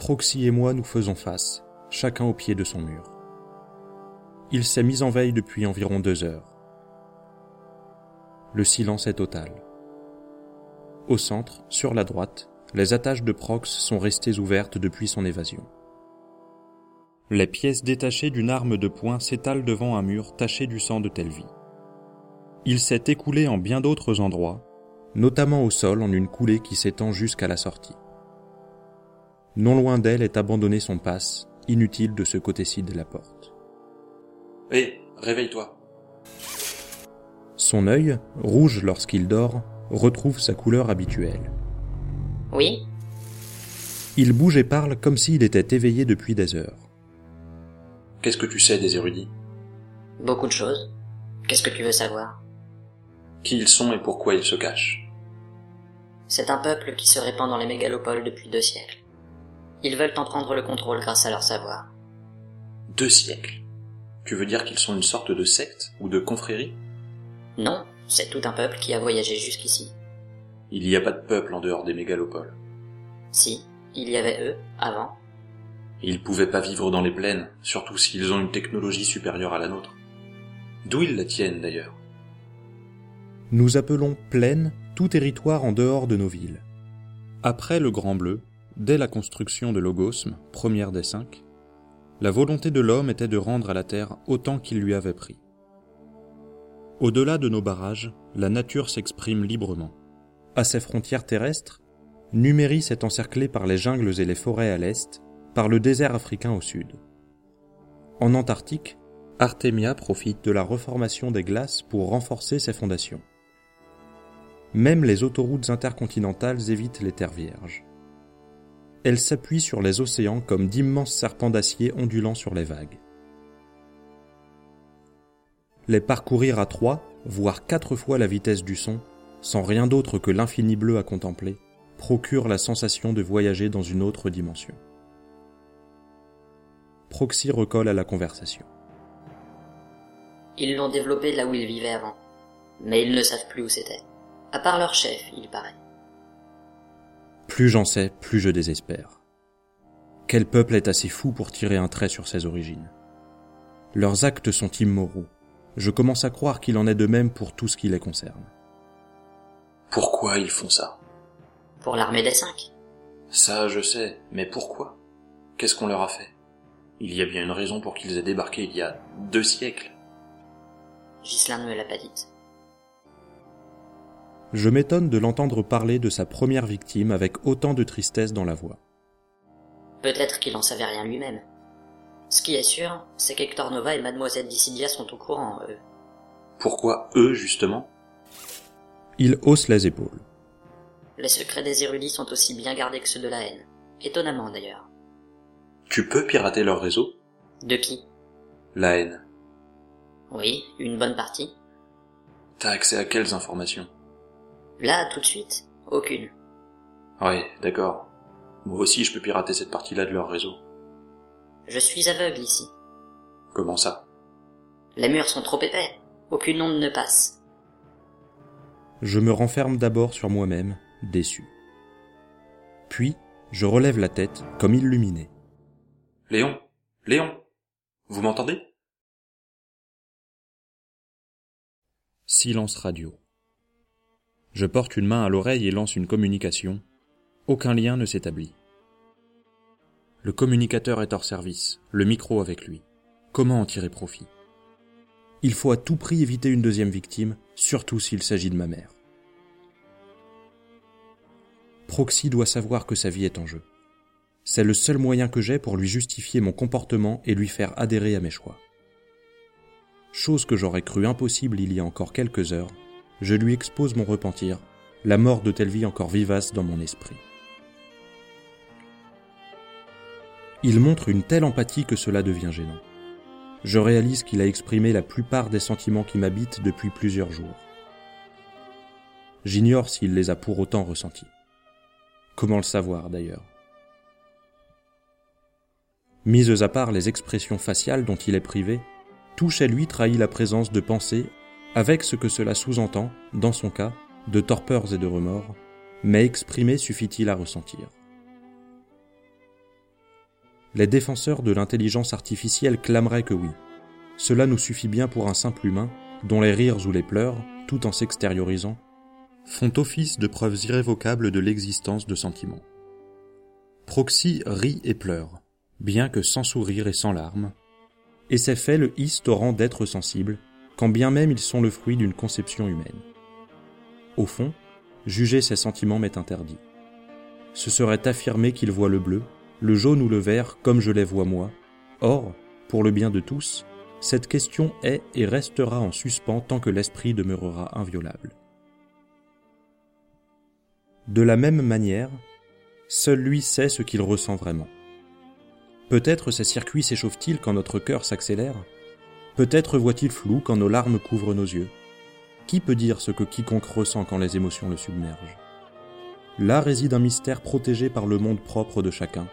Proxy et moi nous faisons face, chacun au pied de son mur. Il s'est mis en veille depuis environ deux heures. Le silence est total. Au centre, sur la droite, les attaches de Prox sont restées ouvertes depuis son évasion. Les pièces détachées d'une arme de poing s'étalent devant un mur taché du sang de Telvi. Il s'est écoulé en bien d'autres endroits, notamment au sol en une coulée qui s'étend jusqu'à la sortie. Non loin d'elle est abandonné son passe, inutile de ce côté-ci de la porte. Hé, réveille-toi. Son œil, rouge lorsqu'il dort, retrouve sa couleur habituelle. Oui Il bouge et parle comme s'il était éveillé depuis des heures. Qu'est-ce que tu sais des érudits? Beaucoup de choses. Qu'est-ce que tu veux savoir? Qui ils sont et pourquoi ils se cachent? C'est un peuple qui se répand dans les mégalopoles depuis deux siècles. Ils veulent en prendre le contrôle grâce à leur savoir. Deux siècles Tu veux dire qu'ils sont une sorte de secte ou de confrérie? Non, c'est tout un peuple qui a voyagé jusqu'ici. Il n'y a pas de peuple en dehors des mégalopoles. Si, il y avait eux, avant, ils pouvaient pas vivre dans les plaines, surtout s'ils ont une technologie supérieure à la nôtre. D'où ils la tiennent d'ailleurs? Nous appelons plaine tout territoire en dehors de nos villes. Après le Grand Bleu, dès la construction de l'Ogosme, première des cinq, la volonté de l'homme était de rendre à la Terre autant qu'il lui avait pris. Au-delà de nos barrages, la nature s'exprime librement. À ses frontières terrestres, Numéris est encerclé par les jungles et les forêts à l'est, par le désert africain au sud. En Antarctique, Artemia profite de la reformation des glaces pour renforcer ses fondations. Même les autoroutes intercontinentales évitent les terres vierges. Elles s'appuient sur les océans comme d'immenses serpents d'acier ondulant sur les vagues. Les parcourir à trois, voire quatre fois la vitesse du son, sans rien d'autre que l'infini bleu à contempler, procure la sensation de voyager dans une autre dimension. Proxy recolle à la conversation. Ils l'ont développé là où ils vivaient avant. Mais ils ne savent plus où c'était. À part leur chef, il paraît. Plus j'en sais, plus je désespère. Quel peuple est assez fou pour tirer un trait sur ses origines Leurs actes sont immoraux. Je commence à croire qu'il en est de même pour tout ce qui les concerne. Pourquoi ils font ça? Pour l'armée des cinq. Ça, je sais, mais pourquoi? Qu'est-ce qu'on leur a fait? Il y a bien une raison pour qu'ils aient débarqué il y a deux siècles. Ghislain ne me l'a pas dite. Je m'étonne de l'entendre parler de sa première victime avec autant de tristesse dans la voix. Peut-être qu'il en savait rien lui-même. Ce qui est sûr, c'est qu'Hector Nova et Mademoiselle Dissidia sont au courant, eux. Pourquoi eux, justement? Il hausse les épaules. Les secrets des érudits sont aussi bien gardés que ceux de la haine. Étonnamment, d'ailleurs. Tu peux pirater leur réseau? De qui? La haine. Oui, une bonne partie. T'as accès à quelles informations? Là, tout de suite, aucune. Ouais, d'accord. Moi aussi je peux pirater cette partie-là de leur réseau. Je suis aveugle ici. Comment ça? Les murs sont trop épais. Aucune onde ne passe. Je me renferme d'abord sur moi-même, déçu. Puis, je relève la tête, comme illuminé. Léon Léon Vous m'entendez? Silence radio. Je porte une main à l'oreille et lance une communication. Aucun lien ne s'établit. Le communicateur est hors service, le micro avec lui. Comment en tirer profit? Il faut à tout prix éviter une deuxième victime, surtout s'il s'agit de ma mère. Proxy doit savoir que sa vie est en jeu. C'est le seul moyen que j'ai pour lui justifier mon comportement et lui faire adhérer à mes choix. Chose que j'aurais cru impossible il y a encore quelques heures, je lui expose mon repentir, la mort de telle vie encore vivace dans mon esprit. Il montre une telle empathie que cela devient gênant. Je réalise qu'il a exprimé la plupart des sentiments qui m'habitent depuis plusieurs jours. J'ignore s'il les a pour autant ressentis. Comment le savoir d'ailleurs? Mises à part les expressions faciales dont il est privé, tout chez lui trahit la présence de pensées avec ce que cela sous-entend, dans son cas, de torpeurs et de remords, mais exprimé suffit-il à ressentir. les défenseurs de l'intelligence artificielle clameraient que oui. Cela nous suffit bien pour un simple humain, dont les rires ou les pleurs, tout en s'extériorisant, font office de preuves irrévocables de l'existence de sentiments. Proxy rit et pleure, bien que sans sourire et sans larmes, et ces faits le hissent au rang d'être sensible, quand bien même ils sont le fruit d'une conception humaine. Au fond, juger ces sentiments m'est interdit. Ce serait affirmer qu'il voit le bleu, le jaune ou le vert comme je les vois moi. Or, pour le bien de tous, cette question est et restera en suspens tant que l'esprit demeurera inviolable. De la même manière, seul lui sait ce qu'il ressent vraiment. Peut-être ces circuits s'échauffent-ils quand notre cœur s'accélère Peut-être voit-il flou quand nos larmes couvrent nos yeux Qui peut dire ce que quiconque ressent quand les émotions le submergent? Là réside un mystère protégé par le monde propre de chacun,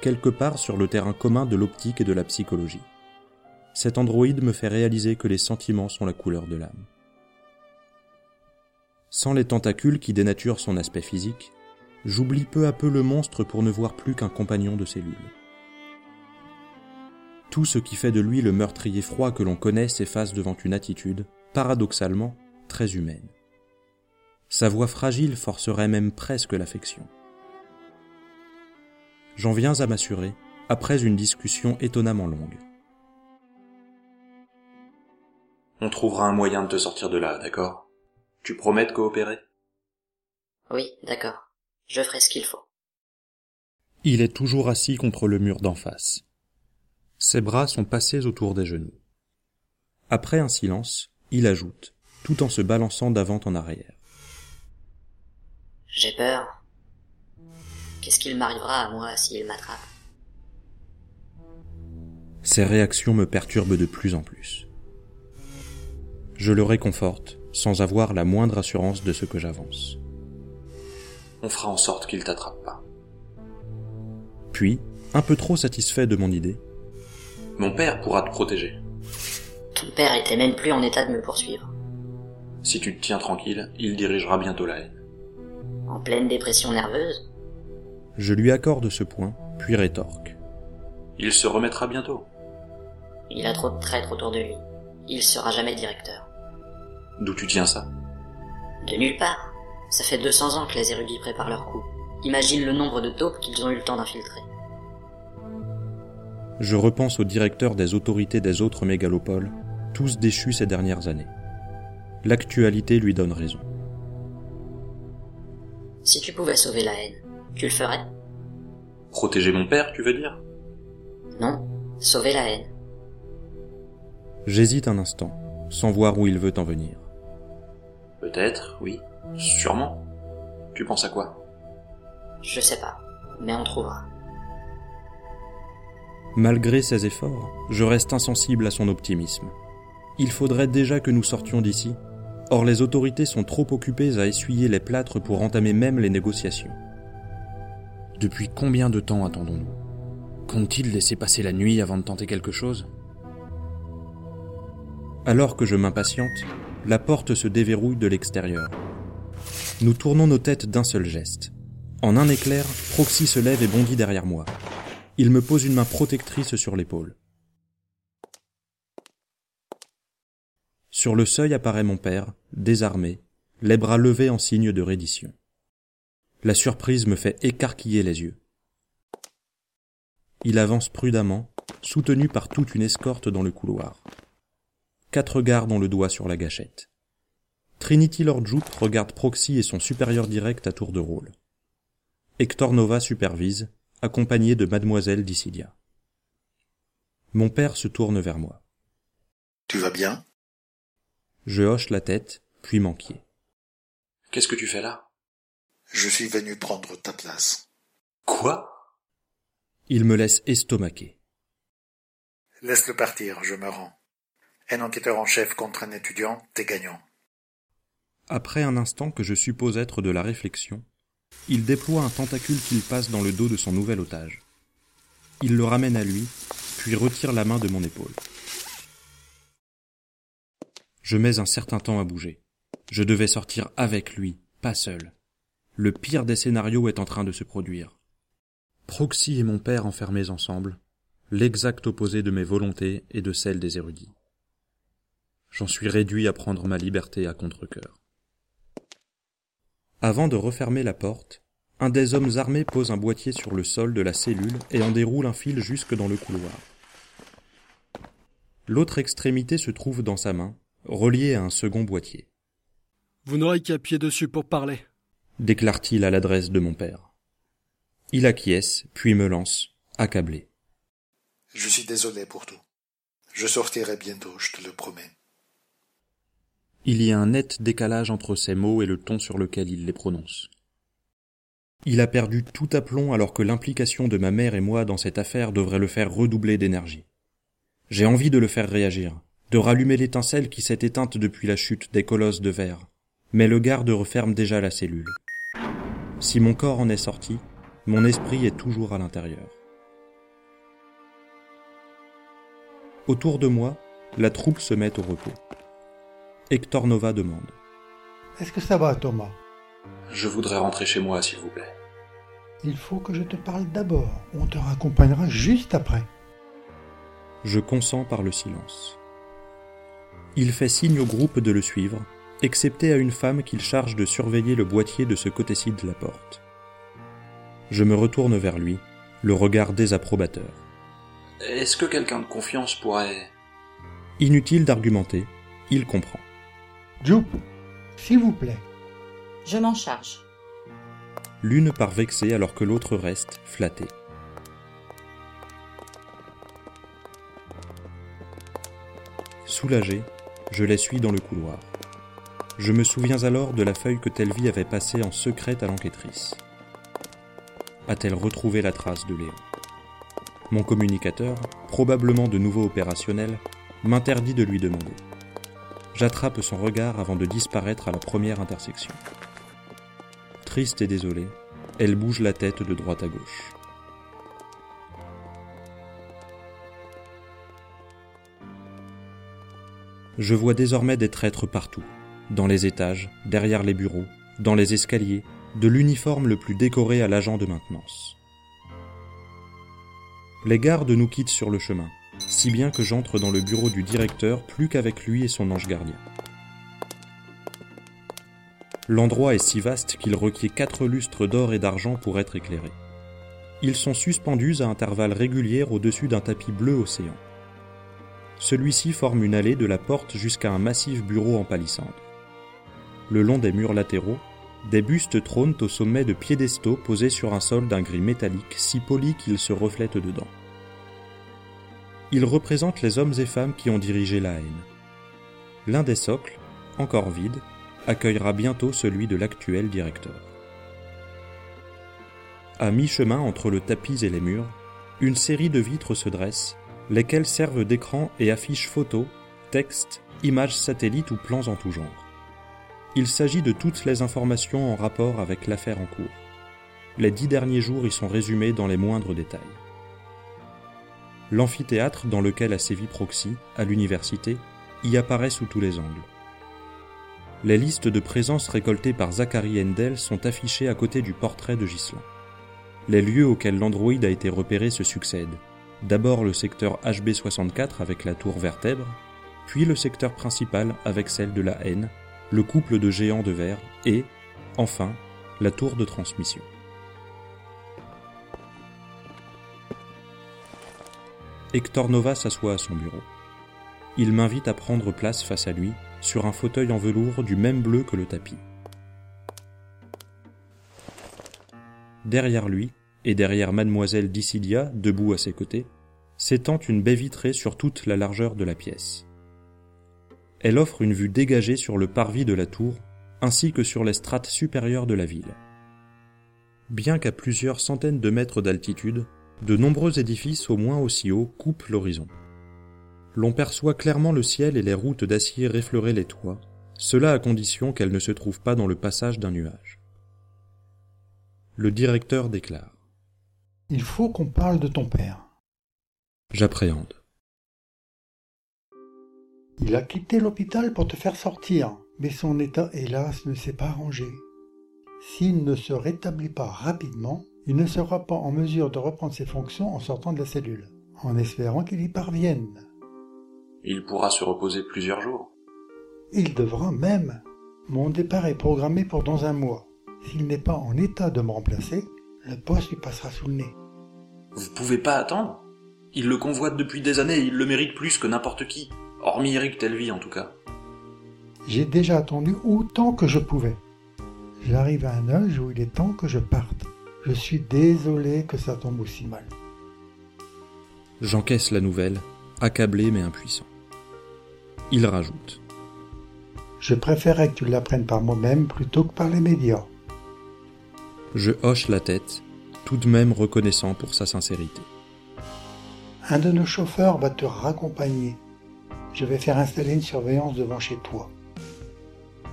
quelque part sur le terrain commun de l'optique et de la psychologie. Cet androïde me fait réaliser que les sentiments sont la couleur de l'âme. Sans les tentacules qui dénaturent son aspect physique, j'oublie peu à peu le monstre pour ne voir plus qu'un compagnon de cellule. Tout ce qui fait de lui le meurtrier froid que l'on connaît s'efface devant une attitude, paradoxalement, très humaine. Sa voix fragile forcerait même presque l'affection. J'en viens à m'assurer, après une discussion étonnamment longue. On trouvera un moyen de te sortir de là, d'accord? Tu promets de coopérer? Oui, d'accord. Je ferai ce qu'il faut. Il est toujours assis contre le mur d'en face. Ses bras sont passés autour des genoux. Après un silence, il ajoute, tout en se balançant d'avant en arrière. J'ai peur. Qu'est-ce qu'il m'arrivera à moi s'il m'attrape? Ses réactions me perturbent de plus en plus. Je le réconforte sans avoir la moindre assurance de ce que j'avance. On fera en sorte qu'il t'attrape pas. Puis, un peu trop satisfait de mon idée. Mon père pourra te protéger. Ton père était même plus en état de me poursuivre. Si tu te tiens tranquille, il dirigera bientôt la haine. En pleine dépression nerveuse Je lui accorde ce point, puis rétorque. Il se remettra bientôt. Il a trop de traîtres autour de lui. Il sera jamais directeur. D'où tu tiens ça? De nulle part. Ça fait 200 ans que les érudits préparent leur coup. Imagine le nombre de taupes qu'ils ont eu le temps d'infiltrer. Je repense aux directeurs des autorités des autres mégalopoles, tous déchus ces dernières années. L'actualité lui donne raison. Si tu pouvais sauver la haine, tu le ferais? Protéger mon père, tu veux dire? Non, sauver la haine. J'hésite un instant, sans voir où il veut en venir. Peut-être, oui. Sûrement. Tu penses à quoi? Je sais pas, mais on trouvera. Malgré ses efforts, je reste insensible à son optimisme. Il faudrait déjà que nous sortions d'ici. Or les autorités sont trop occupées à essuyer les plâtres pour entamer même les négociations. Depuis combien de temps attendons-nous? Compte-t-il laisser passer la nuit avant de tenter quelque chose? Alors que je m'impatiente, la porte se déverrouille de l'extérieur. Nous tournons nos têtes d'un seul geste. En un éclair, Proxy se lève et bondit derrière moi. Il me pose une main protectrice sur l'épaule. Sur le seuil apparaît mon père, désarmé, les bras levés en signe de reddition. La surprise me fait écarquiller les yeux. Il avance prudemment, soutenu par toute une escorte dans le couloir. Quatre gardes ont le doigt sur la gâchette. Trinity Lord Jupe regarde Proxy et son supérieur direct à tour de rôle. Hector Nova supervise, accompagné de mademoiselle Dissidia. Mon père se tourne vers moi. Tu vas bien? Je hoche la tête, puis m'enquier. Qu'est-ce que tu fais là? Je suis venu prendre ta place. Quoi? Il me laisse estomaquer. Laisse-le partir, je me rends. Un enquêteur en chef contre un étudiant, t'es gagnant. Après un instant que je suppose être de la réflexion, il déploie un tentacule qu'il passe dans le dos de son nouvel otage. Il le ramène à lui, puis retire la main de mon épaule. Je mets un certain temps à bouger. Je devais sortir avec lui, pas seul. Le pire des scénarios est en train de se produire. Proxy et mon père enfermés ensemble, l'exact opposé de mes volontés et de celles des érudits. J'en suis réduit à prendre ma liberté à contre-cœur. Avant de refermer la porte, un des hommes armés pose un boîtier sur le sol de la cellule et en déroule un fil jusque dans le couloir. L'autre extrémité se trouve dans sa main, reliée à un second boîtier. Vous n'aurez qu'à pied dessus pour parler, déclare-t-il à l'adresse de mon père. Il acquiesce, puis me lance, accablé. Je suis désolé pour tout. Je sortirai bientôt, je te le promets. Il y a un net décalage entre ces mots et le ton sur lequel il les prononce. Il a perdu tout aplomb alors que l'implication de ma mère et moi dans cette affaire devrait le faire redoubler d'énergie. J'ai envie de le faire réagir, de rallumer l'étincelle qui s'est éteinte depuis la chute des colosses de verre. Mais le garde referme déjà la cellule. Si mon corps en est sorti, mon esprit est toujours à l'intérieur. Autour de moi, la troupe se met au repos. Hector Nova demande. Est-ce que ça va, Thomas? Je voudrais rentrer chez moi, s'il vous plaît. Il faut que je te parle d'abord. On te raccompagnera juste après. Je consens par le silence. Il fait signe au groupe de le suivre, excepté à une femme qu'il charge de surveiller le boîtier de ce côté-ci de la porte. Je me retourne vers lui, le regard désapprobateur. Est-ce que quelqu'un de confiance pourrait... Inutile d'argumenter, il comprend. Jup, s'il vous plaît. Je m'en charge. L'une part vexée alors que l'autre reste flattée. Soulagé, je les suis dans le couloir. Je me souviens alors de la feuille que Telvi avait passée en secret à l'enquêtrice. A-t-elle retrouvé la trace de Léon? Mon communicateur, probablement de nouveau opérationnel, m'interdit de lui demander. J'attrape son regard avant de disparaître à la première intersection. Triste et désolée, elle bouge la tête de droite à gauche. Je vois désormais des traîtres partout, dans les étages, derrière les bureaux, dans les escaliers, de l'uniforme le plus décoré à l'agent de maintenance. Les gardes nous quittent sur le chemin, si bien que j'entre dans le bureau du directeur plus qu'avec lui et son ange gardien. L'endroit est si vaste qu'il requiert quatre lustres d'or et d'argent pour être éclairé. Ils sont suspendus à intervalles réguliers au-dessus d'un tapis bleu océan. Celui-ci forme une allée de la porte jusqu'à un massif bureau en palissandre. Le long des murs latéraux, des bustes trônent au sommet de piédestaux posés sur un sol d'un gris métallique si poli qu'ils se reflètent dedans. Ils représentent les hommes et femmes qui ont dirigé la haine. L'un des socles, encore vide, accueillera bientôt celui de l'actuel directeur. À mi-chemin entre le tapis et les murs, une série de vitres se dresse, lesquelles servent d'écran et affichent photos, textes, images satellites ou plans en tout genre. Il s'agit de toutes les informations en rapport avec l'affaire en cours. Les dix derniers jours y sont résumés dans les moindres détails l'amphithéâtre dans lequel a sévi Proxy, à l'université, y apparaît sous tous les angles. Les listes de présence récoltées par Zachary Endel sont affichées à côté du portrait de Ghislain. Les lieux auxquels l'androïde a été repéré se succèdent. D'abord le secteur HB64 avec la tour vertèbre, puis le secteur principal avec celle de la haine, le couple de géants de verre et, enfin, la tour de transmission. Hector Nova s'assoit à son bureau. Il m'invite à prendre place face à lui, sur un fauteuil en velours du même bleu que le tapis. Derrière lui, et derrière mademoiselle Dissidia, debout à ses côtés, s'étend une baie vitrée sur toute la largeur de la pièce. Elle offre une vue dégagée sur le parvis de la tour, ainsi que sur les strates supérieures de la ville. Bien qu'à plusieurs centaines de mètres d'altitude, de nombreux édifices au moins aussi hauts coupent l'horizon. L'on perçoit clairement le ciel et les routes d'acier réfleurer les toits, cela à condition qu'elles ne se trouvent pas dans le passage d'un nuage. Le directeur déclare. Il faut qu'on parle de ton père. J'appréhende. Il a quitté l'hôpital pour te faire sortir, mais son état, hélas, ne s'est pas arrangé. S'il ne se rétablit pas rapidement, Il ne sera pas en mesure de reprendre ses fonctions en sortant de la cellule, en espérant qu'il y parvienne. Il pourra se reposer plusieurs jours. Il devra même. Mon départ est programmé pour dans un mois. S'il n'est pas en état de me remplacer, le poste lui passera sous le nez. Vous pouvez pas attendre Il le convoite depuis des années et il le mérite plus que n'importe qui. Hormis Eric Telvy en tout cas. J'ai déjà attendu autant que je pouvais. J'arrive à un âge où il est temps que je parte. Je suis désolé que ça tombe aussi mal. J'encaisse la nouvelle, accablé mais impuissant. Il rajoute. Je préférerais que tu l'apprennes par moi-même plutôt que par les médias. Je hoche la tête, tout de même reconnaissant pour sa sincérité. Un de nos chauffeurs va te raccompagner. Je vais faire installer une surveillance devant chez toi.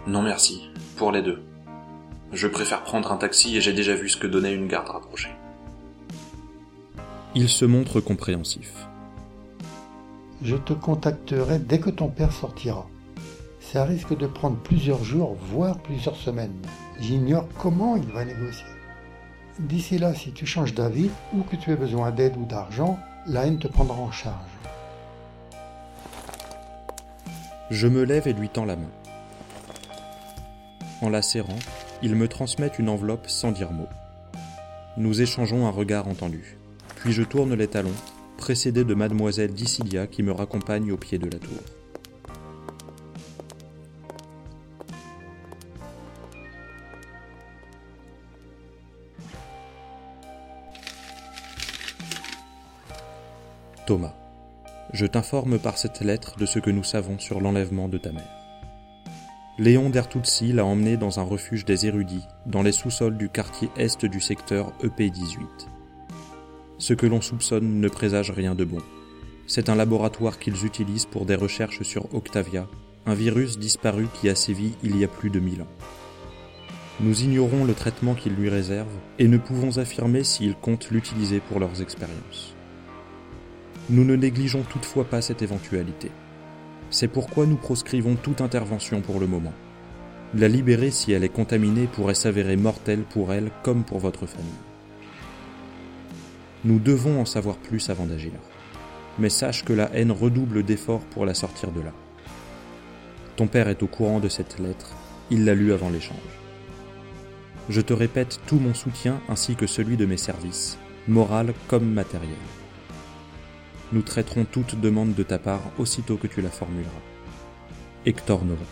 Non merci, pour les deux. Je préfère prendre un taxi et j'ai déjà vu ce que donnait une garde rapprochée. Il se montre compréhensif. Je te contacterai dès que ton père sortira. Ça risque de prendre plusieurs jours, voire plusieurs semaines. J'ignore comment il va négocier. D'ici là, si tu changes d'avis ou que tu aies besoin d'aide ou d'argent, la haine te prendra en charge. Je me lève et lui tends la main. En la serrant, il me transmet une enveloppe sans dire mot. Nous échangeons un regard entendu. Puis je tourne les talons, précédé de mademoiselle Dissidia qui me raccompagne au pied de la tour. Thomas, je t'informe par cette lettre de ce que nous savons sur l'enlèvement de ta mère. Léon Dertoutsi l'a emmené dans un refuge des érudits, dans les sous-sols du quartier est du secteur EP18. Ce que l'on soupçonne ne présage rien de bon. C'est un laboratoire qu'ils utilisent pour des recherches sur Octavia, un virus disparu qui a sévi il y a plus de mille ans. Nous ignorons le traitement qu'ils lui réservent et ne pouvons affirmer s'ils comptent l'utiliser pour leurs expériences. Nous ne négligeons toutefois pas cette éventualité. C'est pourquoi nous proscrivons toute intervention pour le moment. La libérer si elle est contaminée pourrait s'avérer mortelle pour elle comme pour votre famille. Nous devons en savoir plus avant d'agir. Mais sache que la haine redouble d'efforts pour la sortir de là. Ton père est au courant de cette lettre, il l'a lue avant l'échange. Je te répète tout mon soutien ainsi que celui de mes services, moral comme matériel. Nous traiterons toute demande de ta part aussitôt que tu la formuleras. Hector Nova.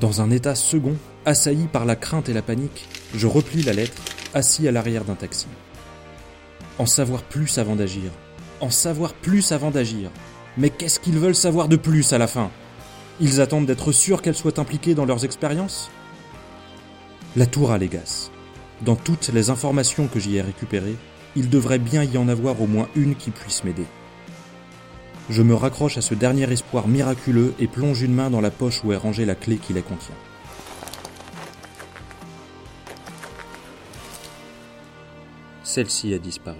Dans un état second, assailli par la crainte et la panique, je replie la lettre, assis à l'arrière d'un taxi. En savoir plus avant d'agir. En savoir plus avant d'agir. Mais qu'est-ce qu'ils veulent savoir de plus à la fin? Ils attendent d'être sûrs qu'elle soit impliquée dans leurs expériences? La tour à Légas. Dans toutes les informations que j'y ai récupérées, il devrait bien y en avoir au moins une qui puisse m'aider. Je me raccroche à ce dernier espoir miraculeux et plonge une main dans la poche où est rangée la clé qui les contient. Celle-ci a disparu.